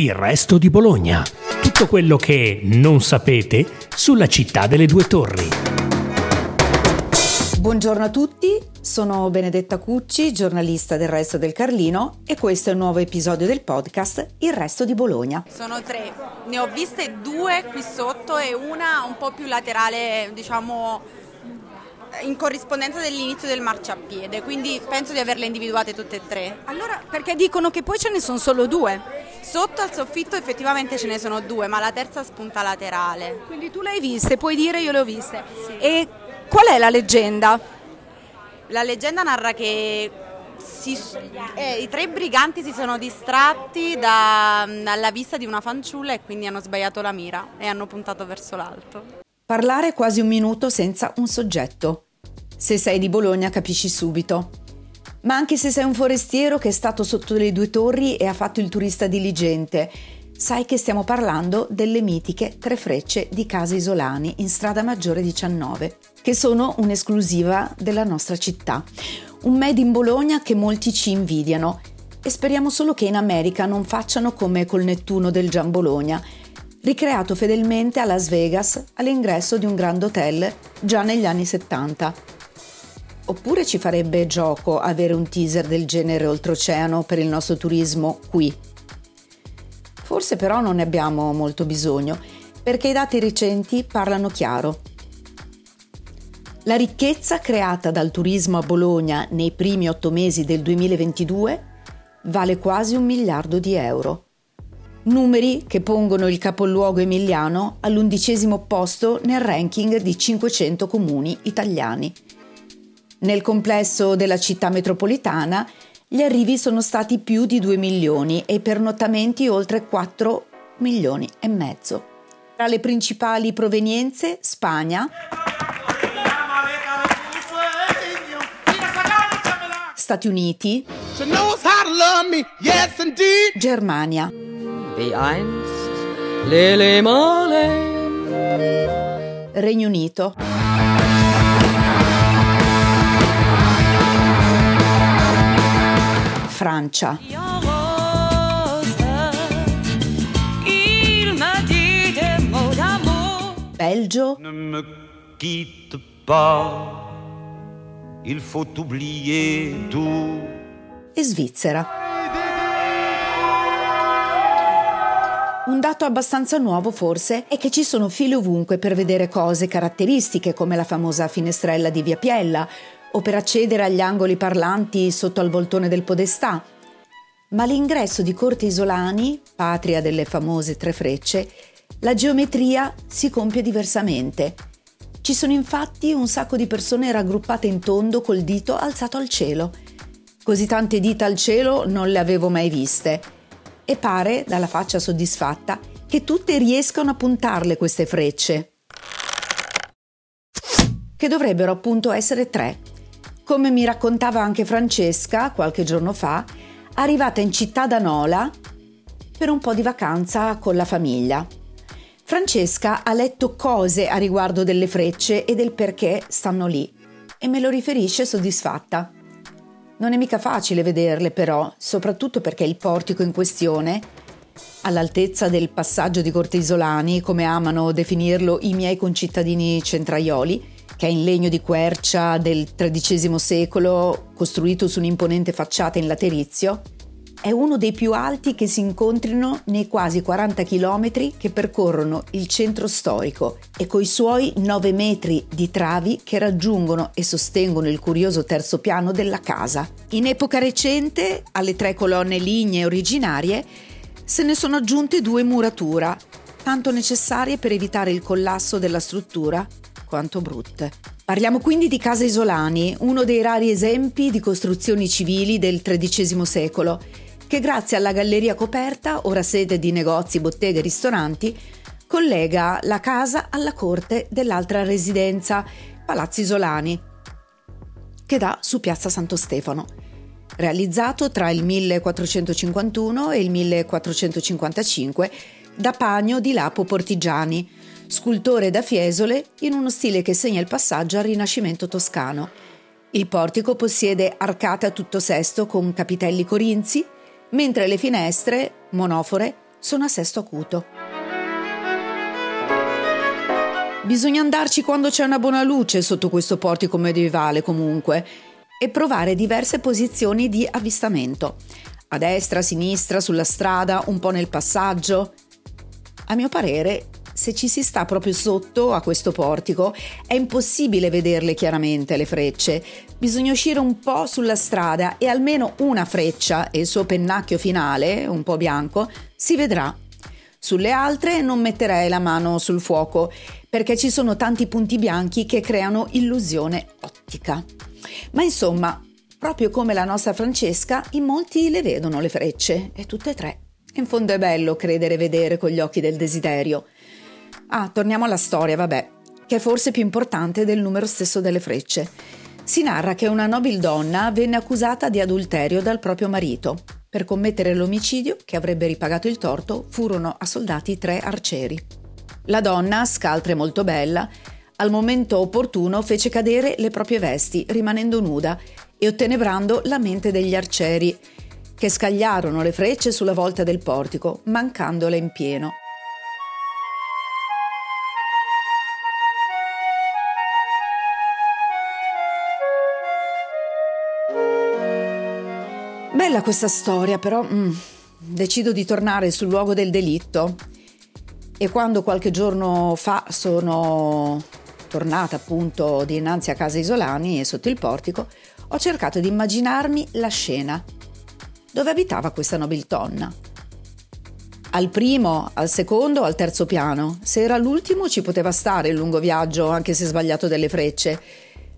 Il resto di Bologna. Tutto quello che non sapete sulla città delle due torri. Buongiorno a tutti, sono Benedetta Cucci, giornalista del Resto del Carlino e questo è un nuovo episodio del podcast Il Resto di Bologna. Sono tre, ne ho viste due qui sotto e una un po' più laterale, diciamo in corrispondenza dell'inizio del marciapiede, quindi penso di averle individuate tutte e tre. Allora, perché dicono che poi ce ne sono solo due? Sotto al soffitto effettivamente ce ne sono due, ma la terza spunta laterale. Quindi tu le hai viste, puoi dire io le ho viste. Sì. E qual è la leggenda? La leggenda narra che si, eh, i tre briganti si sono distratti da, dalla vista di una fanciulla e quindi hanno sbagliato la mira e hanno puntato verso l'alto. Parlare quasi un minuto senza un soggetto. Se sei di Bologna capisci subito. Ma anche se sei un forestiero che è stato sotto le due torri e ha fatto il turista diligente, sai che stiamo parlando delle mitiche tre frecce di Casa Isolani in strada maggiore 19, che sono un'esclusiva della nostra città. Un made in Bologna che molti ci invidiano e speriamo solo che in America non facciano come col Nettuno del Gian Bologna ricreato fedelmente a Las Vegas all'ingresso di un Grand Hotel già negli anni 70. Oppure ci farebbe gioco avere un teaser del genere oltreoceano per il nostro turismo qui. Forse però non ne abbiamo molto bisogno, perché i dati recenti parlano chiaro. La ricchezza creata dal turismo a Bologna nei primi otto mesi del 2022 vale quasi un miliardo di euro numeri che pongono il capoluogo emiliano all'undicesimo posto nel ranking di 500 comuni italiani. Nel complesso della città metropolitana gli arrivi sono stati più di 2 milioni e i pernottamenti oltre 4 milioni e mezzo. Tra le principali provenienze Spagna, Stati Uniti, Germania wie einst Lele Marlene. Regno Unito. Francia. Belgio. Ne me quitte pas, il faut oublier tout. E Svizzera. Un dato abbastanza nuovo forse è che ci sono file ovunque per vedere cose caratteristiche come la famosa finestrella di Via Piella o per accedere agli angoli parlanti sotto al voltone del Podestà. Ma l'ingresso di Corte Isolani, patria delle famose tre frecce, la geometria si compie diversamente. Ci sono infatti un sacco di persone raggruppate in tondo col dito alzato al cielo. Così tante dita al cielo non le avevo mai viste e pare, dalla faccia soddisfatta, che tutte riescano a puntarle queste frecce. Che dovrebbero appunto essere tre. Come mi raccontava anche Francesca qualche giorno fa, arrivata in città da Nola per un po' di vacanza con la famiglia. Francesca ha letto cose a riguardo delle frecce e del perché stanno lì e me lo riferisce soddisfatta. Non è mica facile vederle però, soprattutto perché il portico in questione, all'altezza del passaggio di Corte Isolani, come amano definirlo i miei concittadini centraioli, che è in legno di quercia del XIII secolo, costruito su un'imponente facciata in laterizio, è uno dei più alti che si incontrino nei quasi 40 km che percorrono il centro storico e coi suoi 9 metri di travi che raggiungono e sostengono il curioso terzo piano della casa. In epoca recente, alle tre colonne lignee originarie, se ne sono aggiunte due muratura, tanto necessarie per evitare il collasso della struttura quanto brutte. Parliamo quindi di Casa Isolani, uno dei rari esempi di costruzioni civili del XIII secolo che grazie alla galleria coperta, ora sede di negozi, botteghe e ristoranti, collega la casa alla corte dell'altra residenza, Palazzo Isolani, che dà su Piazza Santo Stefano. Realizzato tra il 1451 e il 1455 da Pagno di Lapo Portigiani, scultore da Fiesole in uno stile che segna il passaggio al Rinascimento toscano. Il portico possiede arcate a tutto sesto con capitelli corinzi, mentre le finestre, monofore, sono a sesto acuto. Bisogna andarci quando c'è una buona luce sotto questo portico medievale comunque e provare diverse posizioni di avvistamento. A destra, a sinistra, sulla strada, un po' nel passaggio. A mio parere, se ci si sta proprio sotto a questo portico, è impossibile vederle chiaramente le frecce. Bisogna uscire un po' sulla strada e almeno una freccia e il suo pennacchio finale, un po' bianco, si vedrà. Sulle altre non metterei la mano sul fuoco perché ci sono tanti punti bianchi che creano illusione ottica. Ma insomma, proprio come la nostra Francesca, in molti le vedono le frecce, e tutte e tre. In fondo è bello credere vedere con gli occhi del desiderio. Ah, torniamo alla storia, vabbè, che è forse più importante del numero stesso delle frecce. Si narra che una nobildonna venne accusata di adulterio dal proprio marito. Per commettere l'omicidio, che avrebbe ripagato il torto, furono assoldati tre arcieri. La donna, scaltra e molto bella, al momento opportuno fece cadere le proprie vesti, rimanendo nuda e ottenebrando la mente degli arcieri, che scagliarono le frecce sulla volta del portico, mancandole in pieno. Bella questa storia, però mm, decido di tornare sul luogo del delitto. E quando qualche giorno fa sono tornata appunto dinanzi a casa Isolani e sotto il portico, ho cercato di immaginarmi la scena. Dove abitava questa nobildonna? Al primo, al secondo al terzo piano? Se era l'ultimo ci poteva stare il lungo viaggio, anche se sbagliato delle frecce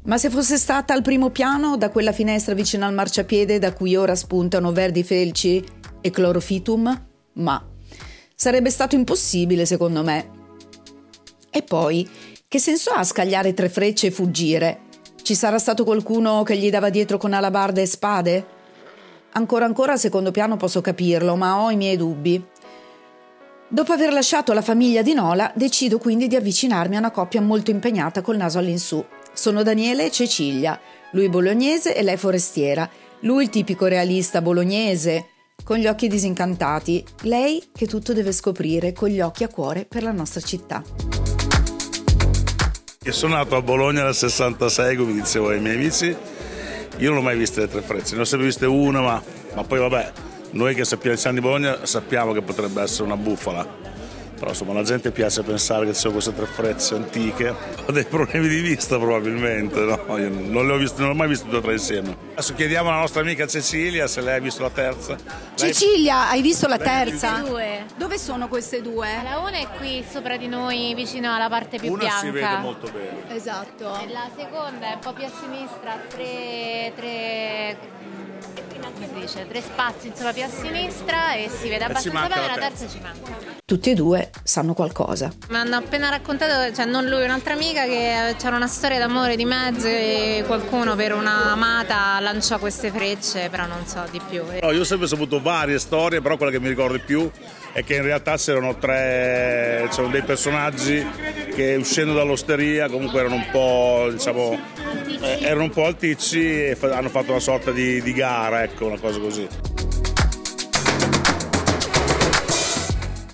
ma se fosse stata al primo piano, da quella finestra vicino al marciapiede da cui ora spuntano verdi felci e clorofitum? Ma sarebbe stato impossibile, secondo me. E poi, che senso ha scagliare tre frecce e fuggire? Ci sarà stato qualcuno che gli dava dietro con alabarda e spade? Ancora ancora al secondo piano posso capirlo, ma ho i miei dubbi. Dopo aver lasciato la famiglia di Nola, decido quindi di avvicinarmi a una coppia molto impegnata col naso all'insù. Sono Daniele e Cecilia, lui bolognese e lei forestiera, lui il tipico realista bolognese, con gli occhi disincantati, lei che tutto deve scoprire con gli occhi a cuore per la nostra città. Io sono nato a Bologna nel 66, come dicevo ai miei amici, io non ho mai visto le tre frecce, ne ho sempre viste una, ma, ma poi vabbè, noi che sappiamo San di Bologna sappiamo che potrebbe essere una bufala però insomma la gente piace pensare che ci sono queste tre frecce antiche. Ho dei problemi di vista probabilmente no? Io non le ho viste non ho mai viste tutte e tre insieme. Adesso chiediamo alla nostra amica Cecilia se lei ha visto la terza. Cecilia hai visto la terza? due. Dove sono queste due? la una è qui sopra di noi vicino alla parte più una bianca. si vede molto bene. Esatto. E la seconda è un po' più a sinistra tre, tre dice, tre spazi insomma più a sinistra e si vede abbastanza manca bene, la la terza ci manca. Tutti e due sanno qualcosa. Mi hanno appena raccontato, cioè non lui, un'altra amica, che c'era una storia d'amore di mezzo e qualcuno per una amata lanciò queste frecce, però non so di più. no, io ho sempre saputo varie storie però quella che mi ricordo di più è che in realtà c'erano tre c'erano dei personaggi che uscendo dall'osteria comunque erano un po' diciamo eh, erano un po' alticci e hanno fatto una sorta di, di gara ecco una cosa così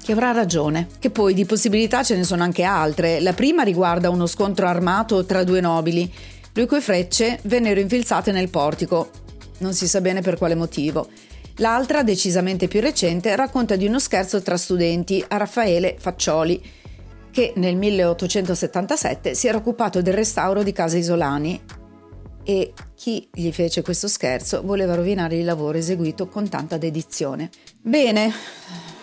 Che avrà ragione. Che poi di possibilità ce ne sono anche altre. La prima riguarda uno scontro armato tra due nobili. Lui coi frecce vennero infilzate nel portico. Non si sa bene per quale motivo. L'altra, decisamente più recente, racconta di uno scherzo tra studenti a Raffaele Faccioli, che nel 1877 si era occupato del restauro di Casa Isolani e chi gli fece questo scherzo voleva rovinare il lavoro eseguito con tanta dedizione. Bene,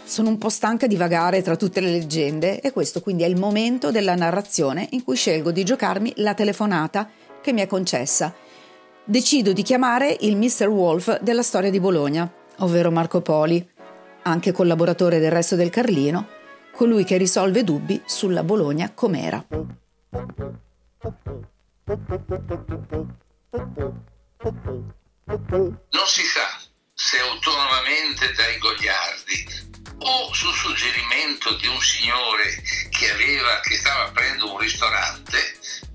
sono un po' stanca di vagare tra tutte le leggende e questo quindi è il momento della narrazione in cui scelgo di giocarmi la telefonata che mi è concessa. Decido di chiamare il Mr. Wolf della storia di Bologna, ovvero Marco Poli, anche collaboratore del resto del Carlino, colui che risolve dubbi sulla Bologna com'era. Non si sa se autonomamente dai Gogliardi o su suggerimento di un signore che, aveva, che stava aprendo un ristorante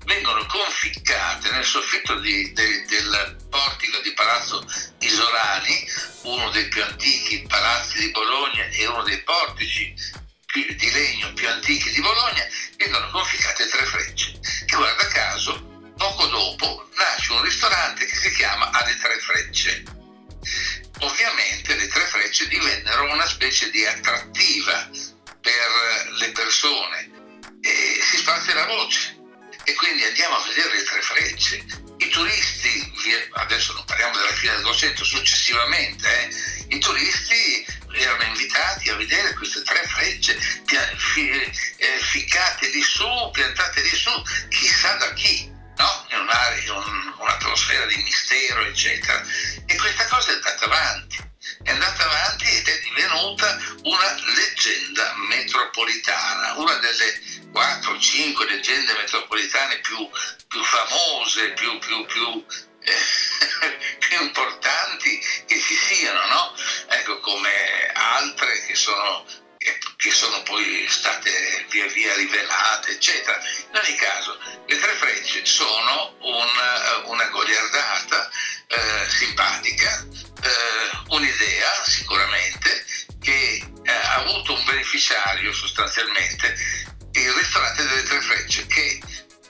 vengono conficcate nel soffitto di- de- del portico di Palazzo Isolani uno dei più antichi palazzi di Bologna e uno dei portici di legno più antichi di Bologna, vengono conficcate tre frecce. Che guarda caso, poco dopo nasce un ristorante che si chiama Alle Tre Frecce. Ovviamente le tre frecce divennero una specie di attrattiva per le persone e si sparse la voce e quindi andiamo a vedere le tre frecce. Turisti, adesso non parliamo della fine del 200, successivamente, eh, i turisti erano invitati a vedere queste tre frecce eh, ficcate di su, piantate di su, chissà da chi, no? in un'area, un, un'atmosfera di mistero, eccetera. E questa cosa è andata avanti è andata avanti ed è divenuta una leggenda metropolitana, una delle 4-5 leggende metropolitane state via via rivelate, eccetera. In ogni caso, le tre frecce sono una, una goliardata eh, simpatica, eh, un'idea sicuramente che eh, ha avuto un beneficiario sostanzialmente il ristorante delle tre frecce che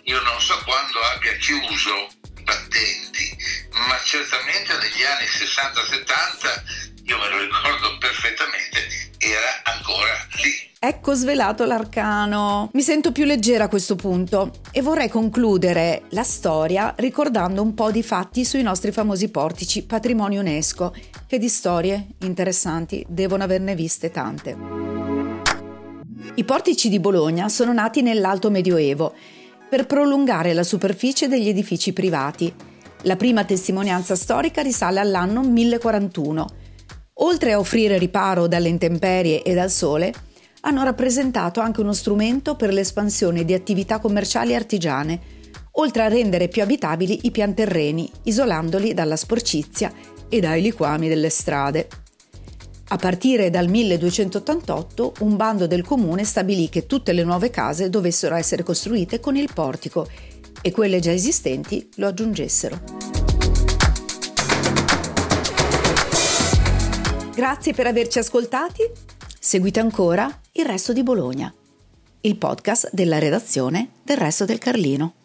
io non so quando abbia chiuso battenti ma certamente negli anni 60-70 Ecco svelato l'arcano. Mi sento più leggera a questo punto e vorrei concludere la storia ricordando un po' di fatti sui nostri famosi portici patrimonio UNESCO, che di storie interessanti devono averne viste tante. I portici di Bologna sono nati nell'Alto Medioevo per prolungare la superficie degli edifici privati. La prima testimonianza storica risale all'anno 1041. Oltre a offrire riparo dalle intemperie e dal sole, hanno rappresentato anche uno strumento per l'espansione di attività commerciali artigiane, oltre a rendere più abitabili i pianterreni, isolandoli dalla sporcizia e dai liquami delle strade. A partire dal 1288 un bando del comune stabilì che tutte le nuove case dovessero essere costruite con il portico e quelle già esistenti lo aggiungessero. Grazie per averci ascoltati Seguite ancora Il Resto di Bologna, il podcast della redazione del Resto del Carlino.